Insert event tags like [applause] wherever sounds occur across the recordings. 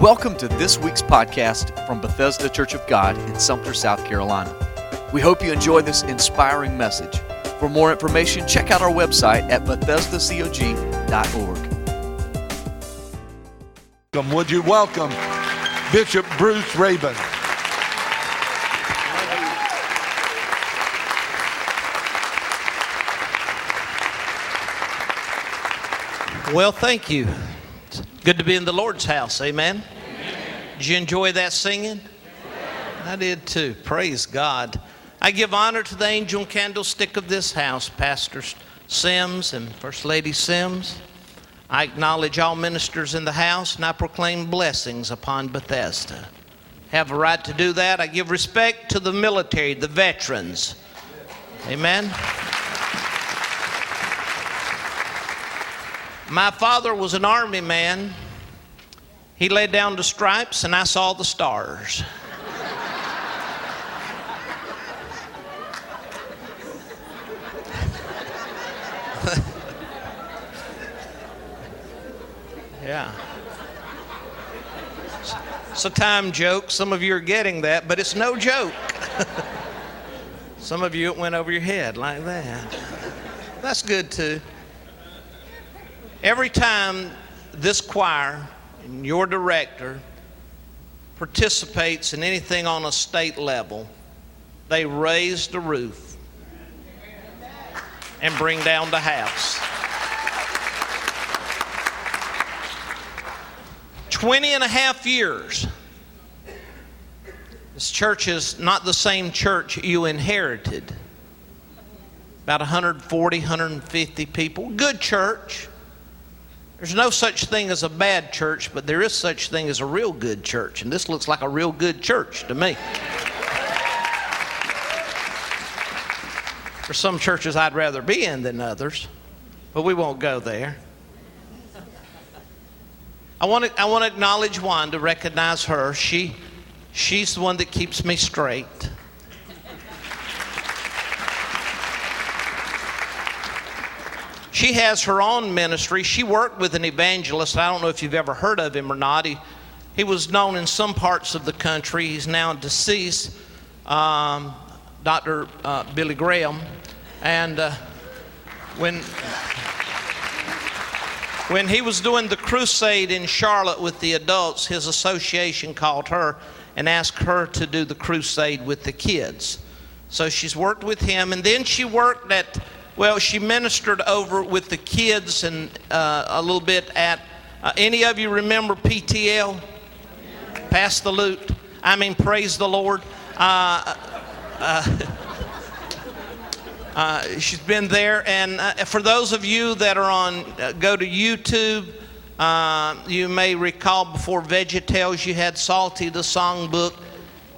Welcome to this week's podcast from Bethesda Church of God in Sumter, South Carolina. We hope you enjoy this inspiring message. For more information, check out our website at bethesdacog.org. Would you welcome Bishop Bruce Rabin? Well, thank you. Good to be in the Lord's house. Amen. Amen. Did you enjoy that singing? I did too. Praise God. I give honor to the angel and candlestick of this house, Pastor Sims and First Lady Sims. I acknowledge all ministers in the house and I proclaim blessings upon Bethesda. Have a right to do that. I give respect to the military, the veterans. Amen. My father was an army man. He laid down the stripes, and I saw the stars. yeah. It's a time joke. Some of you are getting that, but it's no joke. [laughs] Some of you, it went over your head like that. That's good too. Every time this choir and your director participates in anything on a state level, they raise the roof and bring down the house. 20 and a half years. This church is not the same church you inherited. About 140, 150 people. Good church. There's no such thing as a bad church, but there is such thing as a real good church, and this looks like a real good church to me. For some churches I'd rather be in than others, but we won't go there. I want to, I want to acknowledge Wanda, recognize her. She, she's the one that keeps me straight. She has her own ministry. She worked with an evangelist. I don't know if you've ever heard of him or not. He, he was known in some parts of the country. He's now deceased, um, Dr. Uh, Billy Graham. And uh, when, when he was doing the crusade in Charlotte with the adults, his association called her and asked her to do the crusade with the kids. So she's worked with him, and then she worked at well, she ministered over with the kids and uh, a little bit at. Uh, any of you remember PTL? Pass the loot. I mean, praise the Lord. Uh, uh, uh she's been there, and uh, for those of you that are on, go to YouTube. you may recall before VeggieTales, you had Salty the songbook.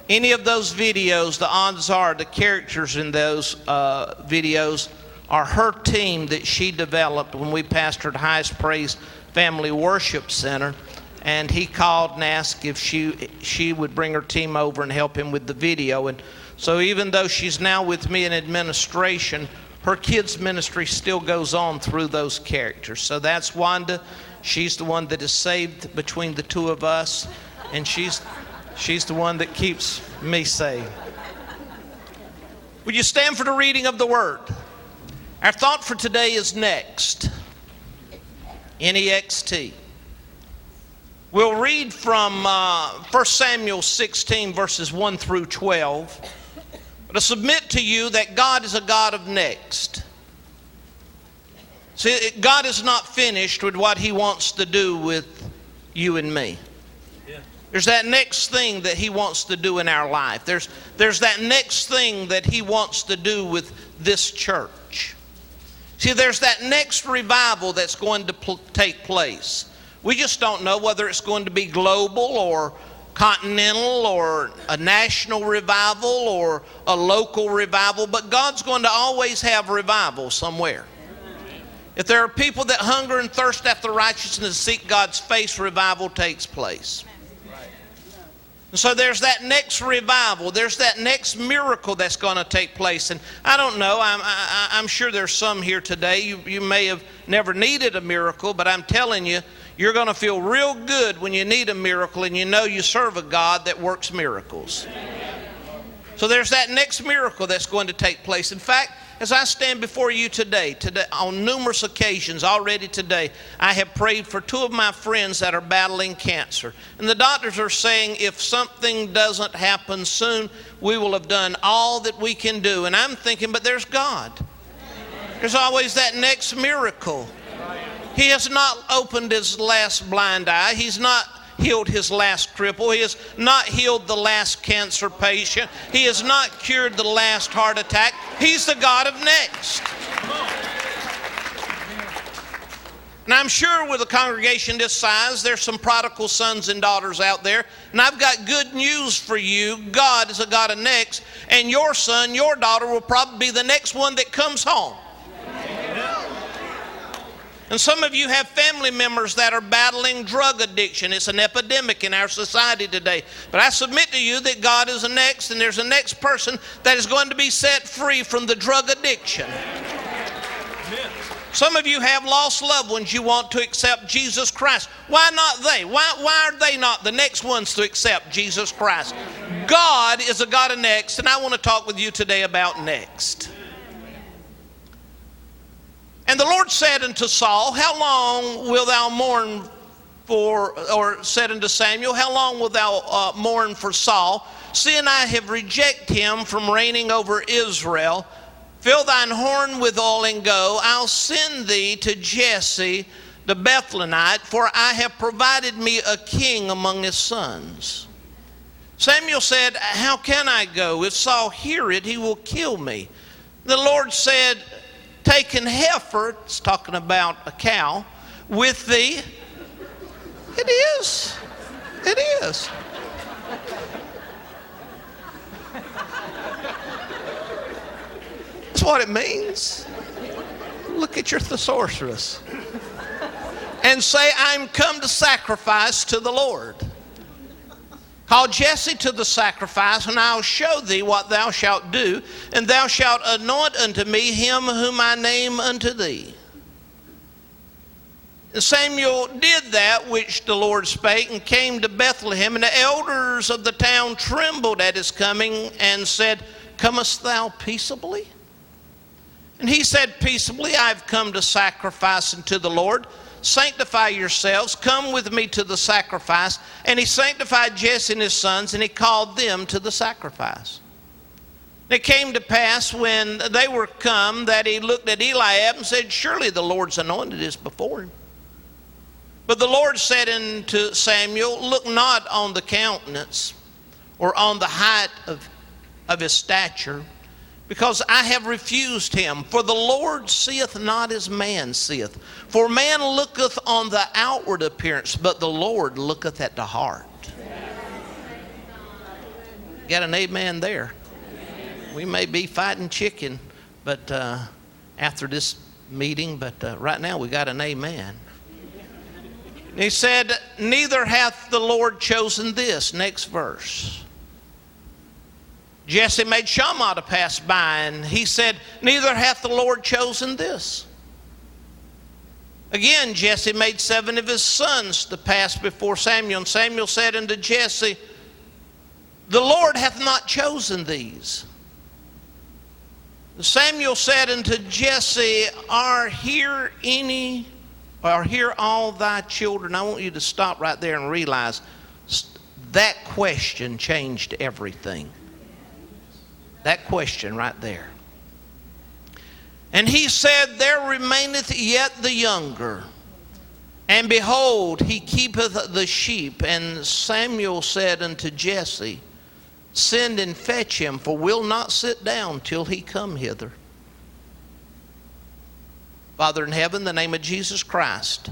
Any of those videos, the odds are the characters in those videos are her team that she developed when we pastored Highest Praise Family Worship Center. And he called and asked if she, she would bring her team over and help him with the video. And so, even though she's now with me in administration, her kids' ministry still goes on through those characters. So, that's Wanda. She's the one that is saved between the two of us, and she's, she's the one that keeps me saved. Would you stand for the reading of the word? Our thought for today is next. N E X T. We'll read from uh, 1 Samuel 16, verses 1 through 12. But I submit to you that God is a God of next. See, God is not finished with what He wants to do with you and me. There's that next thing that He wants to do in our life. There's, there's that next thing that He wants to do with this church. See, there's that next revival that's going to pl- take place. We just don't know whether it's going to be global or continental or a national revival or a local revival, but God's going to always have revival somewhere. If there are people that hunger and thirst after righteousness and seek God's face, revival takes place. And so there's that next revival. There's that next miracle that's going to take place. And I don't know, I'm, I, am sure there's some here today. You, you may have never needed a miracle, but I'm telling you, You're going to feel real good when you need a miracle and you know you serve a God that works miracles. So there's that next miracle that's going to take place. In fact, as I stand before you today, today on numerous occasions already today, I have prayed for two of my friends that are battling cancer. And the doctors are saying if something doesn't happen soon, we will have done all that we can do. And I'm thinking, but there's God. There's always that next miracle. He has not opened his last blind eye. He's not healed his last cripple. He has not healed the last cancer patient. He has not cured the last heart attack. He's the God of next. And I'm sure with a congregation this size, there's some prodigal sons and daughters out there. And I've got good news for you. God is a God of next, and your son, your daughter will probably be the next one that comes home. And some of you have family members that are battling drug addiction. It's an epidemic in our society today. But I submit to you that God is the next, and there's a next person that is going to be set free from the drug addiction. Some of you have lost loved ones you want to accept Jesus Christ. Why not they? Why, why are they not the next ones to accept Jesus Christ? God is a God of next, and I want to talk with you today about next. And the Lord said unto Saul, How long wilt thou mourn for, or said unto Samuel, How long wilt thou uh, mourn for Saul, seeing I have rejected him from reigning over Israel? Fill thine horn with oil and go. I'll send thee to Jesse the Bethlehemite, for I have provided me a king among his sons. Samuel said, How can I go? If Saul hear it, he will kill me. The Lord said, taken heifer, it's talking about a cow, with thee. It is. It is. That's what it means. Look at your thesaurus. And say, I'm come to sacrifice to the Lord. Call Jesse to the sacrifice, and I'll show thee what thou shalt do, and thou shalt anoint unto me him whom I name unto thee. And Samuel did that which the Lord spake, and came to Bethlehem, and the elders of the town trembled at his coming, and said, Comest thou peaceably? And he said, Peaceably, I've come to sacrifice unto the Lord. Sanctify yourselves, come with me to the sacrifice. And he sanctified Jesse and his sons, and he called them to the sacrifice. It came to pass when they were come that he looked at Eliab and said, Surely the Lord's anointed is before him. But the Lord said unto Samuel, Look not on the countenance or on the height of, of his stature because I have refused him. For the Lord seeth not as man seeth. For man looketh on the outward appearance, but the Lord looketh at the heart. Got an amen there. We may be fighting chicken, but uh, after this meeting, but uh, right now we got an amen. He said, Neither hath the Lord chosen this. Next verse. Jesse made Shammah to pass by, and he said, Neither hath the Lord chosen this. Again, Jesse made seven of his sons to pass before Samuel, and Samuel said unto Jesse, The Lord hath not chosen these. Samuel said unto Jesse, Are here any, are here all thy children? I want you to stop right there and realize that question changed everything. That question right there. And he said, There remaineth yet the younger. And behold, he keepeth the sheep. And Samuel said unto Jesse, Send and fetch him, for we'll not sit down till he come hither. Father in heaven, the name of Jesus Christ,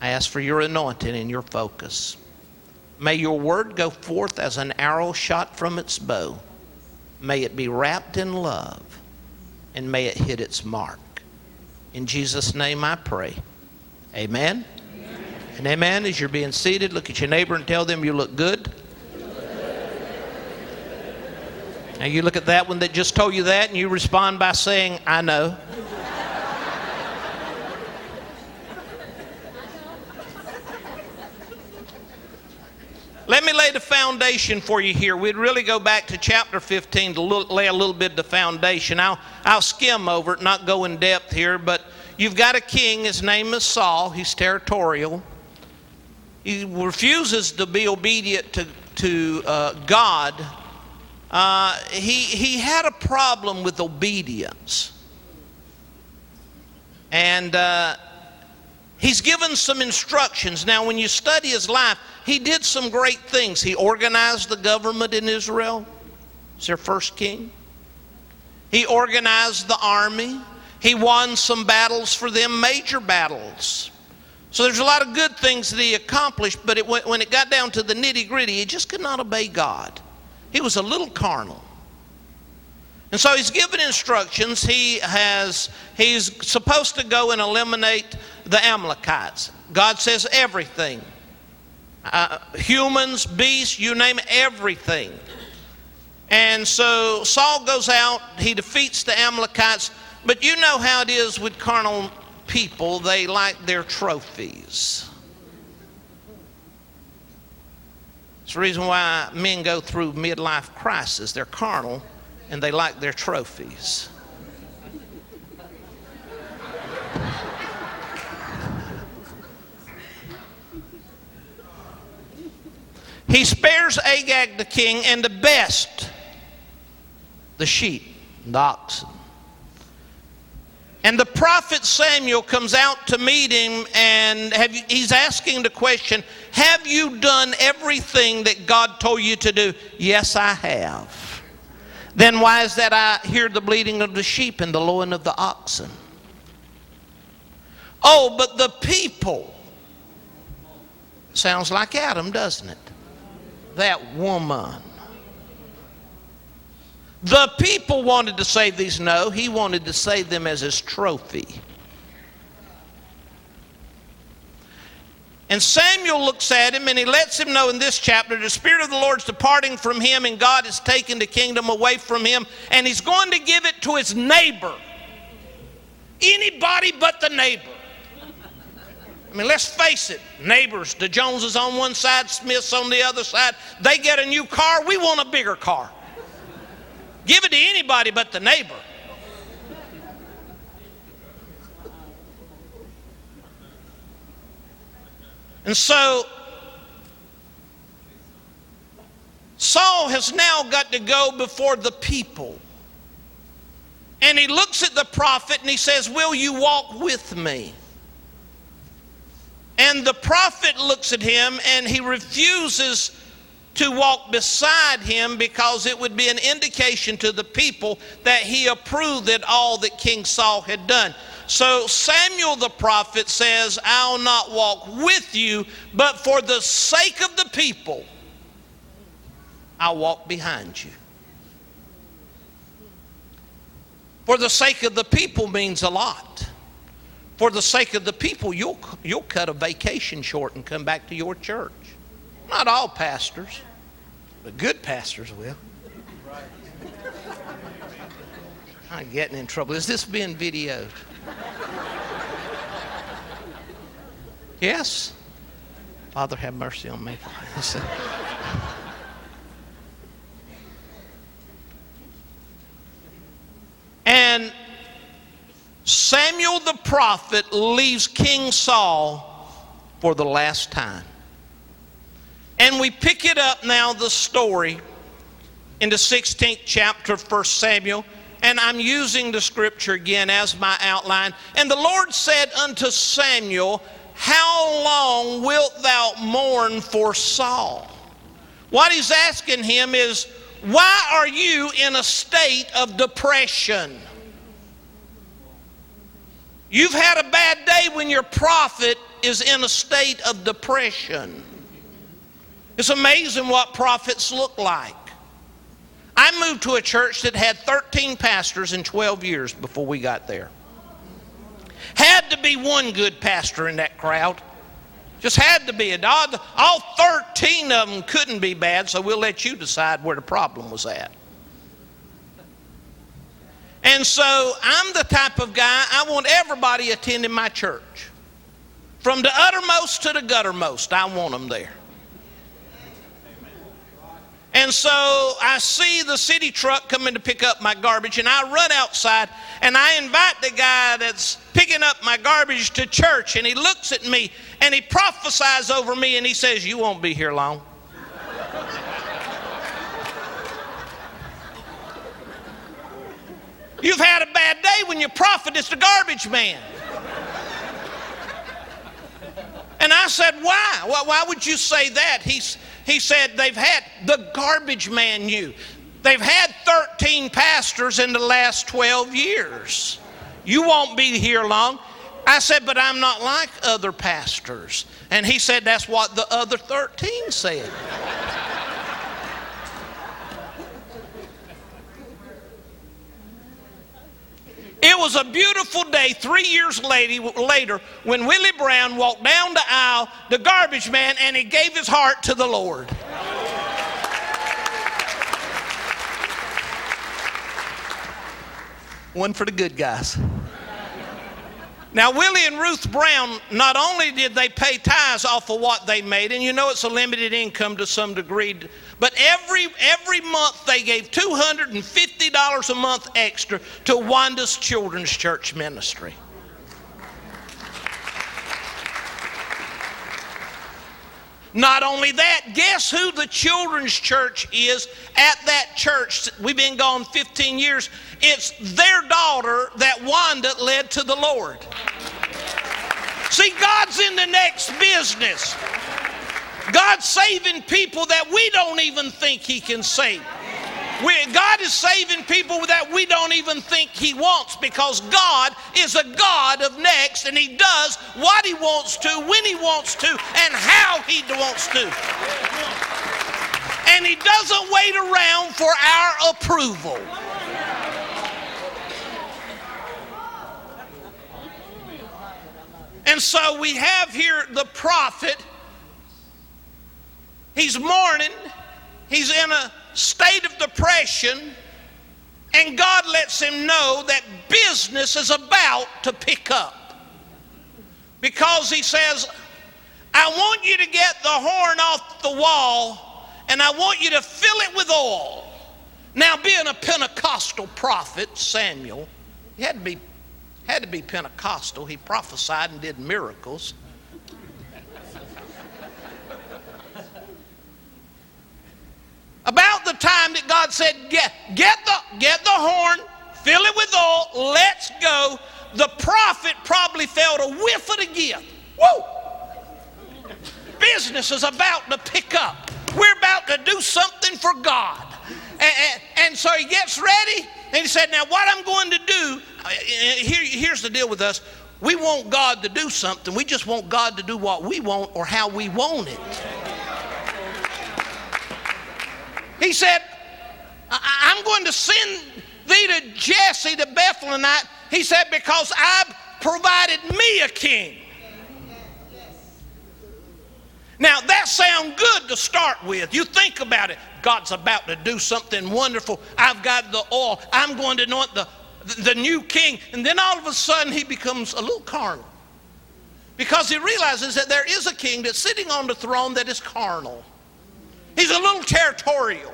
I ask for your anointing and your focus. May your word go forth as an arrow shot from its bow. May it be wrapped in love, and may it hit its mark. In Jesus' name I pray. Amen. amen. And amen. As you're being seated, look at your neighbor and tell them you look good. Now you look at that one that just told you that and you respond by saying, I know. Let me lay the foundation for you here. We'd really go back to chapter 15 to lay a little bit of the foundation. I'll, I'll skim over it, not go in depth here, but you've got a king. His name is Saul. He's territorial. He refuses to be obedient to, to uh, God. Uh, he, he had a problem with obedience. And uh, he's given some instructions. Now, when you study his life, he did some great things. He organized the government in Israel, he's their first king. He organized the army. He won some battles for them, major battles. So there's a lot of good things that he accomplished, but it, when it got down to the nitty gritty, he just could not obey God. He was a little carnal. And so he's given instructions. He has he's supposed to go and eliminate the Amalekites. God says everything. Uh, humans, beasts, you name everything. And so Saul goes out, he defeats the Amalekites, but you know how it is with carnal people, they like their trophies. It's the reason why men go through midlife crisis. They're carnal and they like their trophies. He spares Agag the king and the best, the sheep, and the oxen. And the prophet Samuel comes out to meet him, and you, he's asking the question Have you done everything that God told you to do? Yes, I have. Then why is that I hear the bleating of the sheep and the lowing of the oxen? Oh, but the people. Sounds like Adam, doesn't it? That woman. The people wanted to save these. No, he wanted to save them as his trophy. And Samuel looks at him and he lets him know in this chapter the Spirit of the Lord's departing from him and God has taken the kingdom away from him and he's going to give it to his neighbor. Anybody but the neighbor. I mean, let's face it, neighbors, the Joneses on one side, Smiths on the other side, they get a new car, we want a bigger car. Give it to anybody but the neighbor. And so Saul has now got to go before the people. And he looks at the prophet and he says, Will you walk with me? And the prophet looks at him and he refuses to walk beside him because it would be an indication to the people that he approved of all that King Saul had done. So Samuel the prophet says, I'll not walk with you, but for the sake of the people, I'll walk behind you. For the sake of the people means a lot for the sake of the people, you'll, you'll cut a vacation short and come back to your church. Not all pastors, but good pastors will. [laughs] I'm getting in trouble. Is this being videoed? [laughs] Yes? Father, have mercy on me. [laughs] and Samuel the prophet leaves King Saul for the last time. And we pick it up now, the story, in the 16th chapter of 1 Samuel. And I'm using the scripture again as my outline. And the Lord said unto Samuel, How long wilt thou mourn for Saul? What he's asking him is, Why are you in a state of depression? You've had a bad day when your prophet is in a state of depression. It's amazing what prophets look like. I moved to a church that had 13 pastors in 12 years before we got there. Had to be one good pastor in that crowd. Just had to be. A dog. All 13 of them couldn't be bad, so we'll let you decide where the problem was at. And so I'm the type of guy, I want everybody attending my church. From the uttermost to the guttermost, I want them there. And so I see the city truck coming to pick up my garbage, and I run outside and I invite the guy that's picking up my garbage to church, and he looks at me and he prophesies over me and he says, You won't be here long. You've had a bad day when your prophet is the garbage man. And I said, Why? Why would you say that? He's, he said, They've had, the garbage man you. They've had 13 pastors in the last 12 years. You won't be here long. I said, But I'm not like other pastors. And he said, That's what the other 13 said. It was a beautiful day three years later when Willie Brown walked down the aisle, the garbage man, and he gave his heart to the Lord. One for the good guys. Now, Willie and Ruth Brown, not only did they pay tithes off of what they made, and you know it's a limited income to some degree, but every, every month they gave $250 a month extra to Wanda's Children's Church Ministry. Not only that, guess who the children's church is at that church? We've been gone 15 years. It's their daughter that Wanda led to the Lord. See, God's in the next business. God's saving people that we don't even think He can save. We, God is saving people that we don't even think He wants because God is a God of next and He does what He wants to, when He wants to, and how He wants to. And He doesn't wait around for our approval. And so we have here the prophet. He's mourning. He's in a state of depression. And God lets him know that business is about to pick up. Because he says, I want you to get the horn off the wall and I want you to fill it with oil. Now, being a Pentecostal prophet, Samuel, he had to be had to be Pentecostal. He prophesied and did miracles. About the time that God said, get, get, the, get the horn, fill it with oil, let's go, the prophet probably felt a whiff of the gift. Whoa! Business is about to pick up. We're about to do something for God. And, and, and so he gets ready, and he said, Now, what I'm going to do, uh, here, here's the deal with us. We want God to do something. We just want God to do what we want or how we want it. He said, I'm going to send thee to Jesse the Bethlehemite. He said, because I've provided me a king. Now that sounds good to start with. You think about it. God's about to do something wonderful. I've got the oil. I'm going to anoint the, the new king. And then all of a sudden he becomes a little carnal. Because he realizes that there is a king that's sitting on the throne that is carnal. He's a little territorial.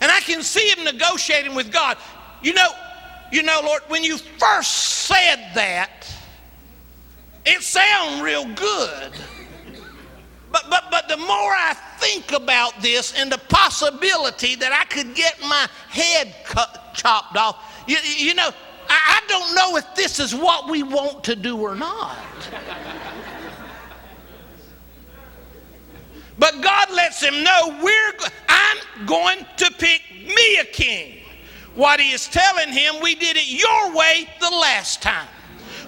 And I can see him negotiating with God. You know, you know, Lord, when you first said that, it sounded real good. But, but, but the more I think about this and the possibility that I could get my head cut, chopped off, you, you know, I, I don't know if this is what we want to do or not. But God lets him know we're I'm going to pick me a king. What he is telling him, we did it your way the last time.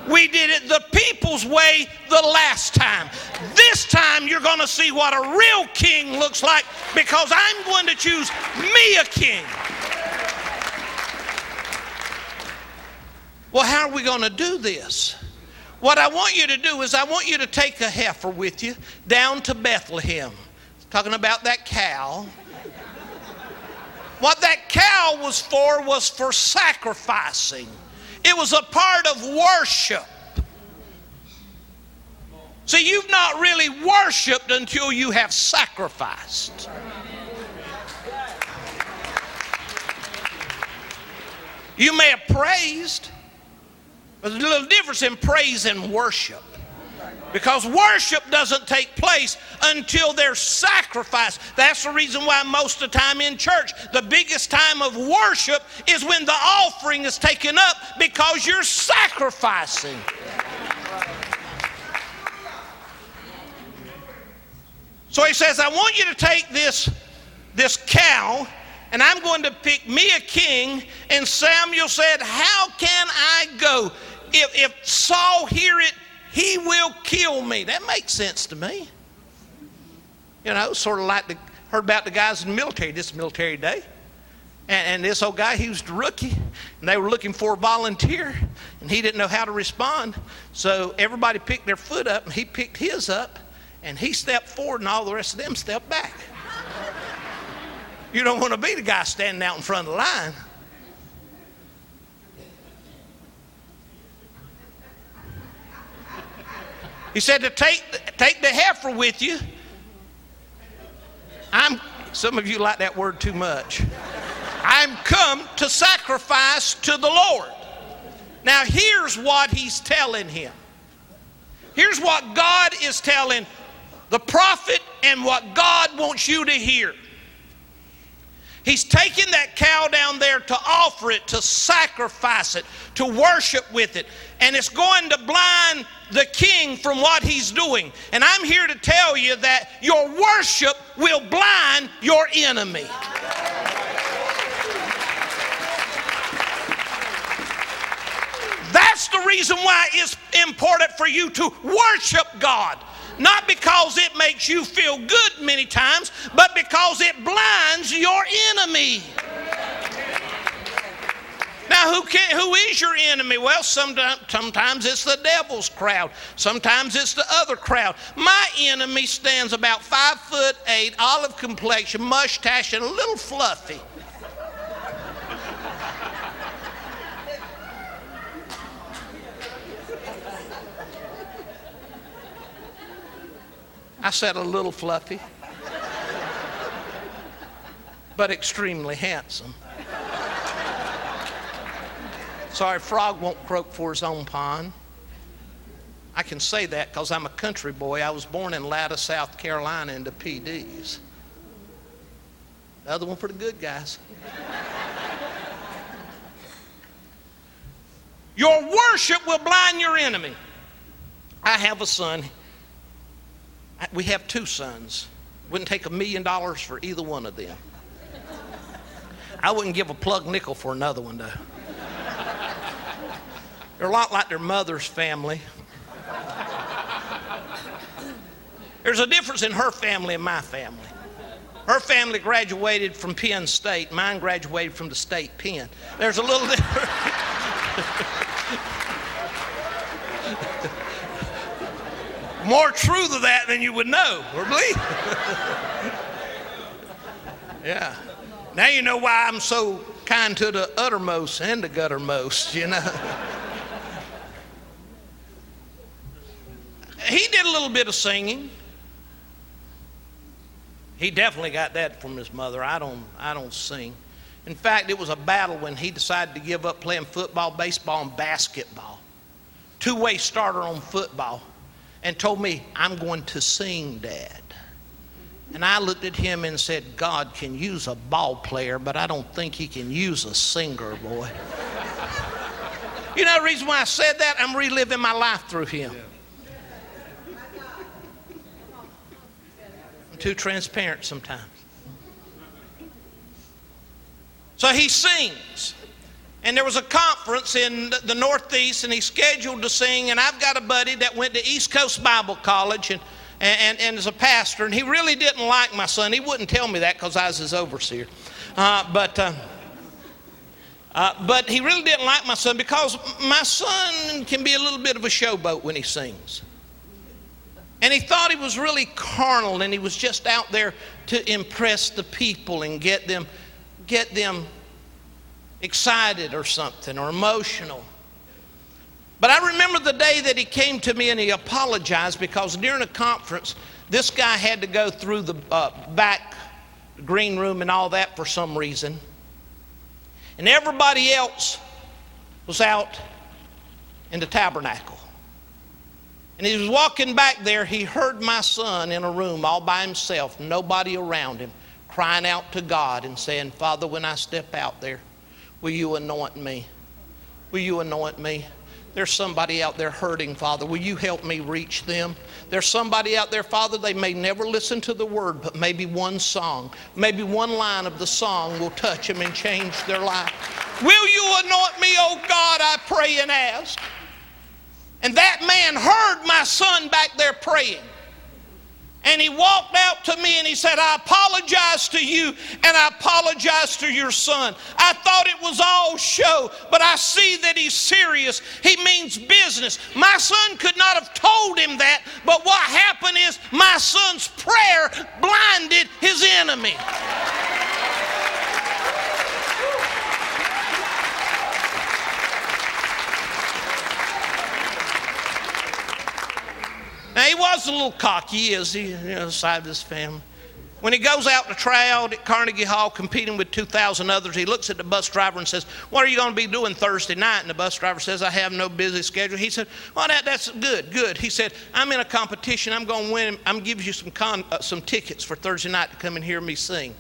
We did it the people's way the last time. This time you're going to see what a real king looks like because I'm going to choose me a king. Well, how are we going to do this? What I want you to do is, I want you to take a heifer with you down to Bethlehem. Talking about that cow. what that cow was for was for sacrificing, it was a part of worship. See, you've not really worshiped until you have sacrificed. You may have praised there's a little difference in praise and worship. Because worship doesn't take place until there's sacrifice. That's the reason why most of the time in church, the biggest time of worship is when the offering is taken up because you're sacrificing. So he says, I want you to take this, this cow and I'm going to pick me a king. And Samuel said, How can I go? If, if Saul hear it, he will kill me. That makes sense to me. You know, sort of like the, heard about the guys in the military. This military day. And, and this old guy, he was the rookie, and they were looking for a volunteer, and he didn't know how to respond. So everybody picked their foot up, and he picked his up, and he stepped forward, and all the rest of them stepped back. You don't want to be the guy standing out in front of the line. He said to take, take the heifer with you. I'm, some of you like that word too much. I'm come to sacrifice to the Lord. Now, here's what he's telling him. Here's what God is telling the prophet and what God wants you to hear. He's taking that cow down there to offer it, to sacrifice it, to worship with it. And it's going to blind the king from what he's doing. And I'm here to tell you that your worship will blind your enemy. That's the reason why it's important for you to worship God. Not because it makes you feel good many times, but because it blinds your enemy. Now, who, can, who is your enemy? Well, sometimes, sometimes it's the devil's crowd. Sometimes it's the other crowd. My enemy stands about five foot eight, olive complexion, mustache, and a little fluffy. I said a little fluffy, but extremely handsome. Sorry, frog won't croak for his own pond. I can say that because I'm a country boy. I was born in Latta, South Carolina, into Pee Dees. The other one for the good guys. your worship will blind your enemy. I have a son. We have two sons. Wouldn't take a million dollars for either one of them. I wouldn't give a plug nickel for another one, though. They're a lot like their mother's family. There's a difference in her family and my family. Her family graduated from Penn State. Mine graduated from the state Penn. There's a little [laughs] difference. More truth of that than you would know or believe. [laughs] yeah. Now you know why I'm so kind to the uttermost and the guttermost, you know. [laughs] he did a little bit of singing. He definitely got that from his mother. I don't, I don't sing. In fact, it was a battle when he decided to give up playing football, baseball, and basketball. Two way starter on football and told me, I'm going to sing, Dad. And I looked at him and said, God can use a ball player, but I don't think he can use a singer, boy. [laughs] you know the reason why I said that? I'm reliving my life through him. I'm too transparent sometimes. So he sings. And there was a conference in the Northeast, and he's scheduled to sing. And I've got a buddy that went to East Coast Bible College and, and, and is a pastor, and he really didn't like my son. He wouldn't tell me that because I was his overseer. Uh, but, uh, uh, but he really didn't like my son because my son can be a little bit of a showboat when he sings. And he thought he was really carnal and he was just out there to impress the people and get them, get them excited or something or emotional. But I remember the day that he came to me and he apologized because during a conference, this guy had to go through the uh, back green room and all that for some reason. And everybody else was out in the tabernacle. And he was walking back there. He heard my son in a room all by himself, nobody around him, crying out to God and saying, Father, when I step out there, will you anoint me? Will you anoint me? There's somebody out there hurting, Father. Will you help me reach them? There's somebody out there, Father, they may never listen to the word, but maybe one song, maybe one line of the song will touch them and change their life. Will you anoint me, oh God? I pray and ask. And that man heard my son back there praying. And he walked out to me and he said, I apologize to you and I apologize to your son. I thought it was all show, but I see that he's serious. He means business. My son could not have told him that, but what happened is my son's prayer blinded his enemy. Now, he was a little cocky, is, he, you know, side of his family. When he goes out to out at Carnegie Hall competing with 2,000 others, he looks at the bus driver and says, What are you going to be doing Thursday night? And the bus driver says, I have no busy schedule. He said, Well, that, that's good, good. He said, I'm in a competition. I'm going to win. I'm give you some, con, uh, some tickets for Thursday night to come and hear me sing.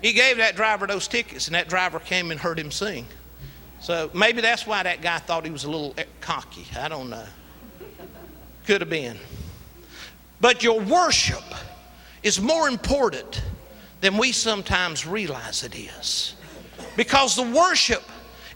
He gave that driver those tickets, and that driver came and heard him sing. So maybe that's why that guy thought he was a little cocky. I don't know. Could have been. But your worship is more important than we sometimes realize it is. Because the worship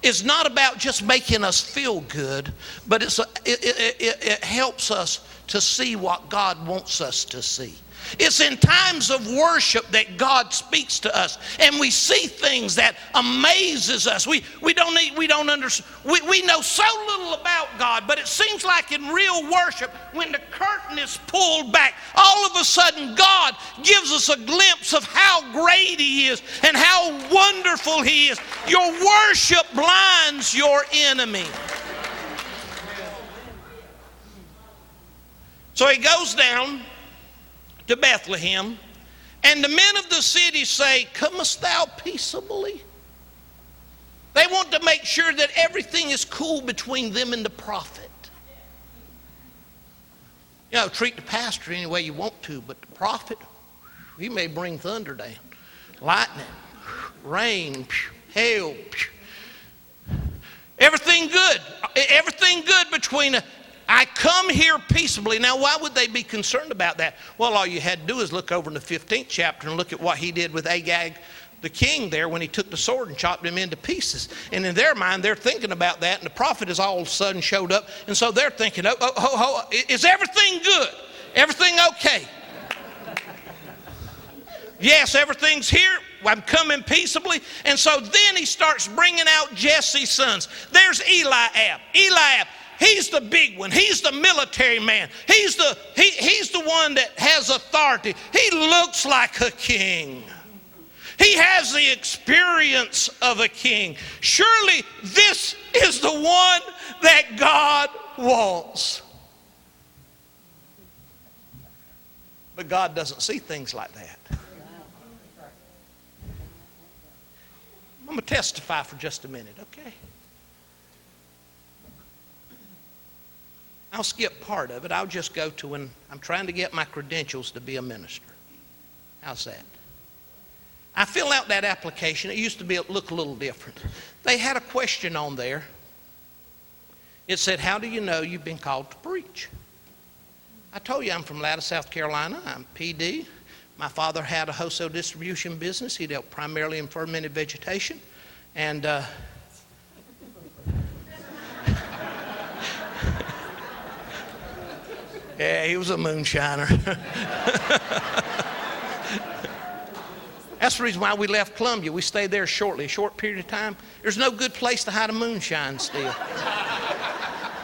is not about just making us feel good, but it's a, it, it, it, it helps us to see what God wants us to see. It's in times of worship that God speaks to us and we see things that amazes us. We, we don't need, we don't understand, we, we know so little about God, but it seems like in real worship, when the curtain is pulled back, all of a sudden God gives us a glimpse of how great He is and how wonderful He is. Your worship blinds your enemy. So he goes down to Bethlehem. And the men of the city say, Comest thou peaceably? They want to make sure that everything is cool between them and the prophet. You know, treat the pastor any way you want to, but the prophet, he may bring thunder down, lightning, rain, hail. Everything good. Everything good between I come here peaceably. Now, why would they be concerned about that? Well, all you had to do is look over in the 15th chapter and look at what he did with Agag, the king, there when he took the sword and chopped him into pieces. And in their mind, they're thinking about that, and the prophet has all of a sudden showed up. And so they're thinking, oh, oh, oh, oh is everything good? Everything okay? [laughs] yes, everything's here. I'm coming peaceably. And so then he starts bringing out Jesse's sons. There's Eliab. Eliab He's the big one. He's the military man. He's the, he, he's the one that has authority. He looks like a king. He has the experience of a king. Surely this is the one that God wants. But God doesn't see things like that. I'm going to testify for just a minute, okay? I'll skip part of it. I'll just go to when I'm trying to get my credentials to be a minister. How's that? I fill out that application. It used to be look a little different. They had a question on there. It said, "How do you know you've been called to preach?" I told you I'm from Latta, South Carolina. I'm Pee Dee. My father had a wholesale distribution business. He dealt primarily in fermented vegetation, and uh, Yeah, he was a moonshiner. [laughs] That's the reason why we left Columbia. We stayed there shortly, a short period of time. There's no good place to hide a moonshine still.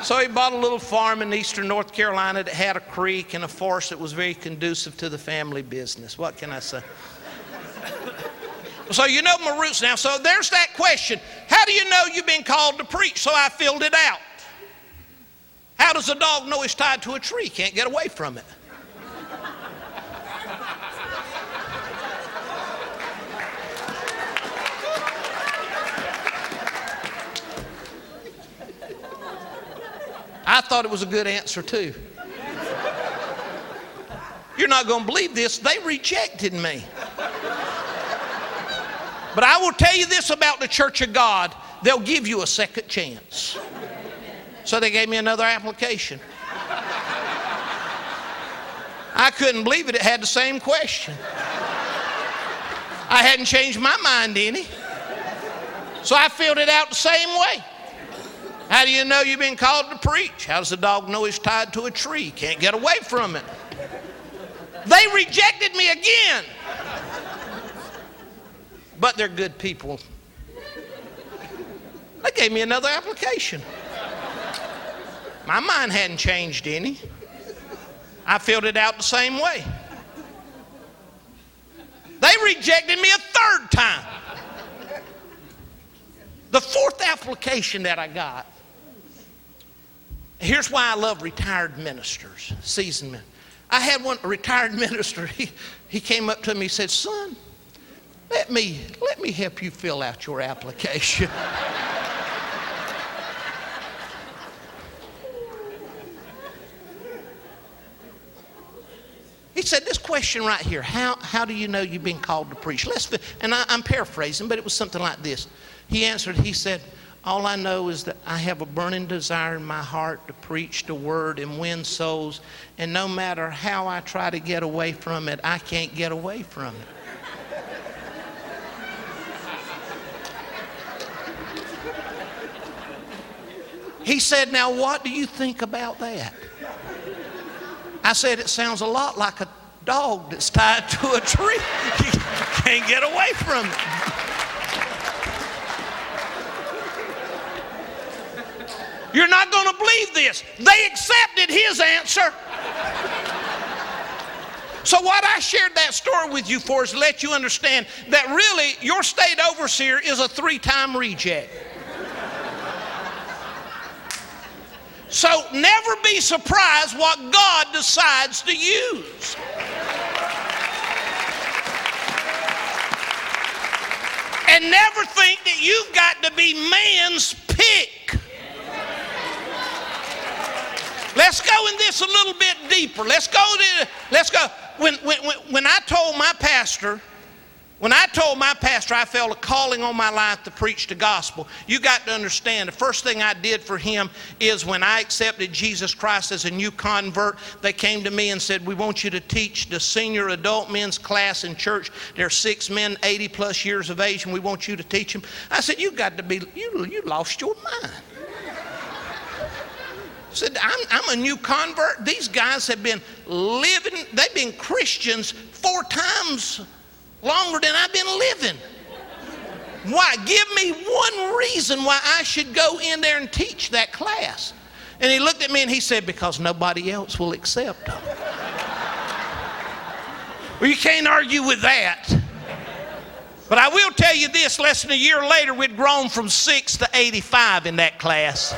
so he bought a little farm in eastern North Carolina that had a creek and a forest that was very conducive to the family business. What can I say? so you know my roots now. So there's that question. How do you know you've been called to preach? So I filled it out. How does a dog know he's tied to a tree? Can't get away from it. I thought it was a good answer too. You're not going to believe this. They rejected me. But I will tell you this about the church of God they'll give you a second chance. So they gave me another application. I couldn't believe it, it had the same question. I hadn't changed my mind any. So I filled it out the same way. How do you know you've been called to preach? How does a dog know he's tied to a tree? Can't get away from it. They rejected me again. But they're good people. They gave me another application. My mind hadn't changed any. I filled it out the same way. They rejected me a third time. The fourth application that I got. Here's why I love retired ministers, seasoned men. I had one retired [laughs] minister. He, he came up to me and said, Son, let me, let me help you fill out your application. [laughs] He said, This question right here how, how do you know you've been called to preach? Let's, and I, I'm paraphrasing, but it was something like this. He answered, He said, All I know is that I have a burning desire in my heart to preach the word and win souls. And no matter how I try to get away from it, I can't get away from it. He said, Now, what do you think about that? I said, It sounds a lot like a dog that's tied to a tree. [laughs] Can't get away from it. You're not going to believe this. They accepted his answer. So, what I shared that story with you for is to let you understand that really your state overseer is a three time reject. So never be surprised what God decides to use. And never think that you've got to be man's pick. Let's go in this a little bit deeper. Let's go to, let's go. When, when, when I told my pastor when I told my pastor I felt a calling on my life to preach the gospel, you got to understand the first thing I did for him is when I accepted Jesus Christ as a new convert, they came to me and said, We want you to teach the senior adult men's class in church. There are six men, 80 plus years of age, and we want you to teach them. I said, You got to be, you, you lost your mind. Said, I'm, I'm a new convert. These guys have been living, they've been Christians four times longer than I've been living. Why? Give me one reason why I should go in there and teach that class. And he looked at me and he said, Because nobody else will accept them. well, you can't argue with that. But I will tell you this less than a year later, we'd grown from six to 85 in that class.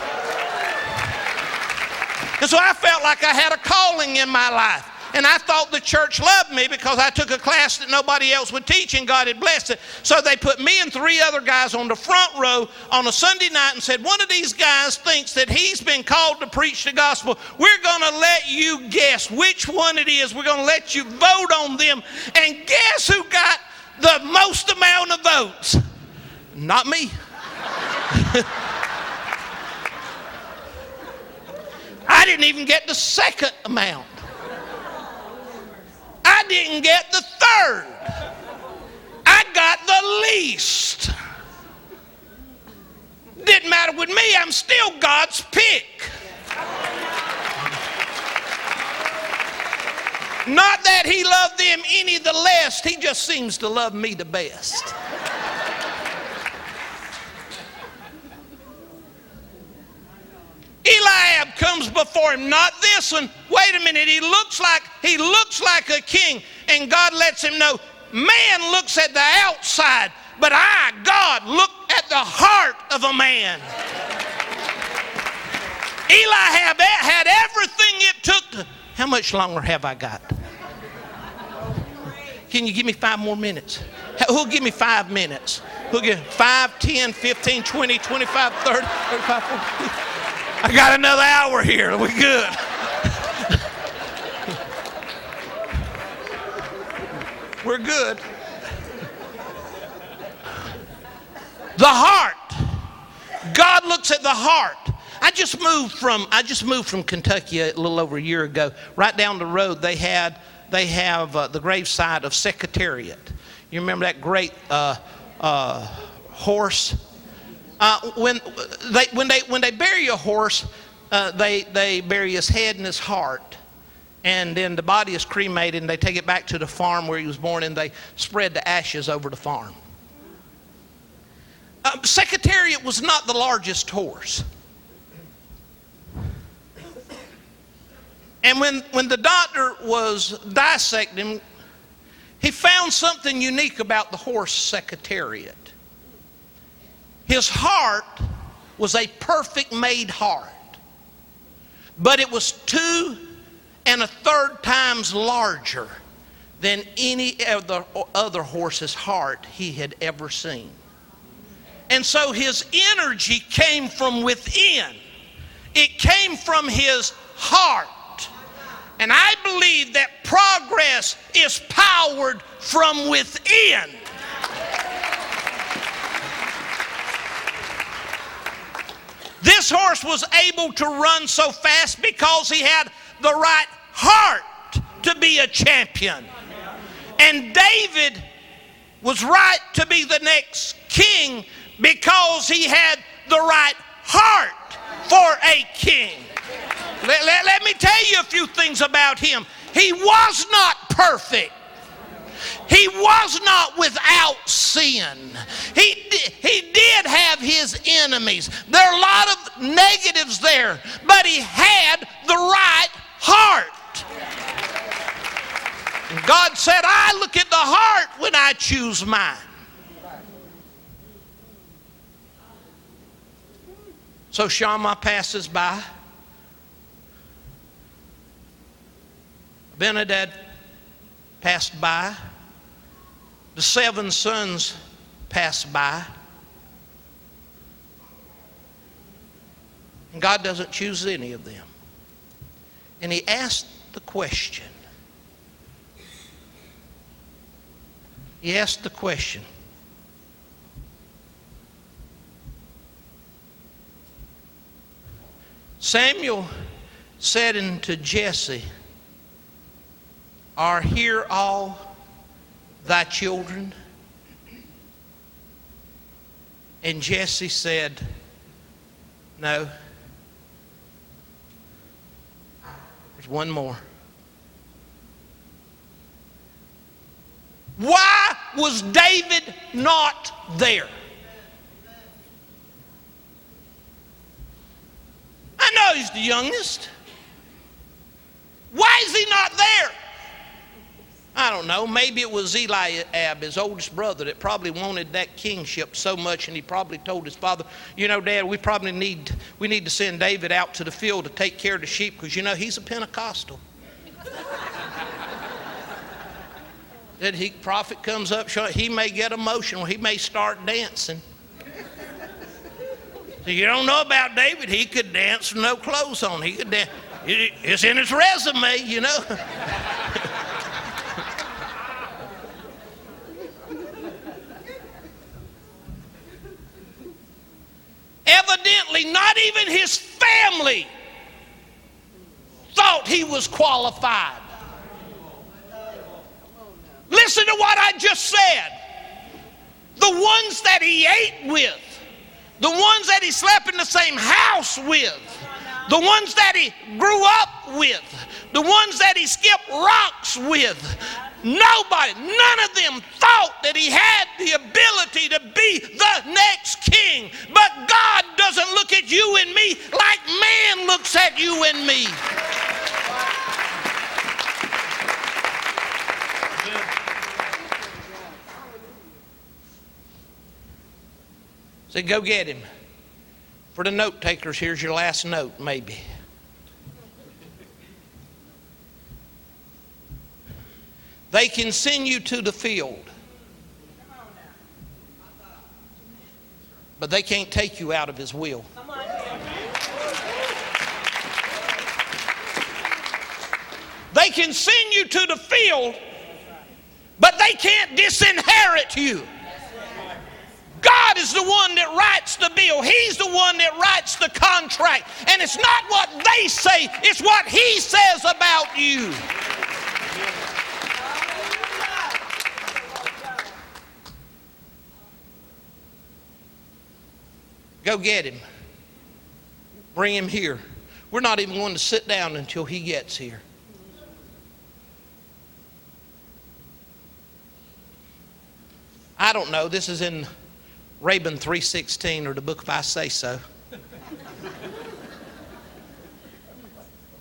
And so I felt like I had a calling in my life. And I thought the church loved me because I took a class that nobody else would teach and God had blessed it. So they put me and three other guys on the front row on a Sunday night and said, One of these guys thinks that he's been called to preach the gospel. We're going to let you guess which one it is. We're going to let you vote on them. And guess who got the most amount of votes? Not me. [laughs] I didn't even get the second amount. I didn't get the third. I got the least. Didn't matter with me, I'm still God's pick. Not that he loved them any the less, he just seems to love me the best. Eliab comes before him, not this one. Wait a minute, he looks like he looks like a king, and God lets him know. Man looks at the outside, but I, God, look at the heart of a man. Eliab had everything it took to. How much longer have I got? Can you give me five more minutes? Who'll give me five minutes? Who'll give 5, 10, 15, 20, 25, 30, 35, 40? I got another hour here. We good. We're good. The heart. God looks at the heart. I just moved from I just moved from Kentucky a little over a year ago. Right down the road, they had they have uh, the gravesite of Secretariat. You remember that great uh, uh, horse? Uh, when they when they when they bury a horse, uh, they they bury his head and his heart, and then the body is cremated, and they take it back to the farm where he was born, and they spread the ashes over the farm. Uh, Secretariat was not the largest horse. And when, when the doctor was dissecting he found something unique about the horse Secretariat. His heart was a perfect made heart, but it was two and a third times larger than any other, other horse's heart he had ever seen. And so his energy came from within, it came from his heart. And I believe that progress is powered from within. This horse was able to run so fast because he had the right heart to be a champion. And David was right to be the next king because he had the right heart for a king. Let, let, let, me tell you a few things about him. He was not perfect. He was not without sin. He, he did have his enemies. There are a lot of negatives there, but he had the right heart. God said, I look at the heart when I choose mine. So Shammah passes by. Benhadad passed by. The seven sons passed by. And God doesn't choose any of them. And he asked the question. He asked the question. Samuel said unto Jesse, Are here all thy children? And Jesse said, No. There's one more. Why was David not there? I know he's the youngest. Why is he not there? I don't know. Maybe it was Eliab, his oldest brother, that probably wanted that kingship so much, and he probably told his father, "You know, Dad, we probably need we need to send David out to the field to take care of the sheep because you know he's a Pentecostal." [laughs] that he prophet comes up, he may get emotional, he may start dancing. [laughs] So you don't know about David. He could dance with no clothes on. He could dance. It's in his resume, you know. [laughs] Evidently, not even his family thought he was qualified. Listen to what I just said. The ones that he ate with, the ones that he slept in the same house with, the ones that he grew up with, the ones that he skipped rocks with. Nobody, none of them thought that he had the ability to be the next king. But God doesn't look at you and me like man looks at you and me. Say, go get him. For the note takers, here's your last note, maybe. They can send you to the field, but they can't take you out of His will. They can send you to the field, but they can't disinherit you. Is the one that writes the bill. He's the one that writes the contract. And it's not what they say, it's what He says about you. Go get him. Bring him here. We're not even going to sit down until he gets here. I don't know. This is in Rabin 316 or the book if I say so.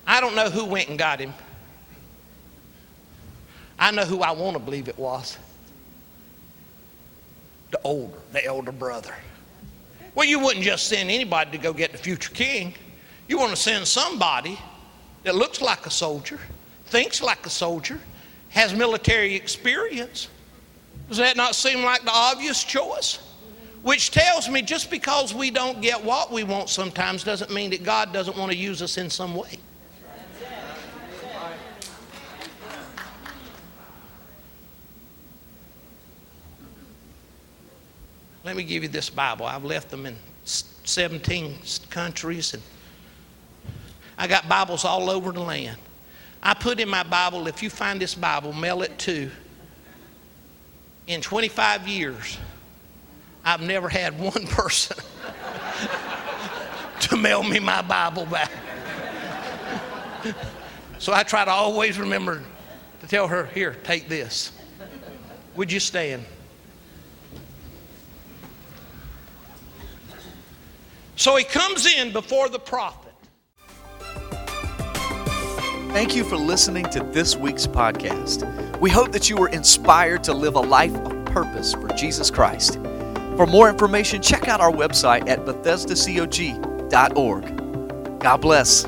I don't know who went and got him. I know who I want to believe it was. The older, the elder brother. Well, you wouldn't just send anybody to go get the future king. You want to send somebody that looks like a soldier, thinks like a soldier, has military experience. Does that not seem like the obvious choice? Which tells me just because we don't get what we want sometimes doesn't mean that God doesn't want to use us in some way. Let me give you this Bible. I've left them in 17 countries and I got Bibles all over the land. I put in my Bible, if you find this Bible, mail it to. In 25 years, I've never had one person [laughs] to mail me my Bible back. so I try to always remember to tell her, here, take this. Would you stand? So he comes in before the prophet. Thank you for listening to this week's podcast. We hope that you were inspired to live a life of purpose for Jesus Christ. For more information, check out our website at BethesdaCog.org. God bless.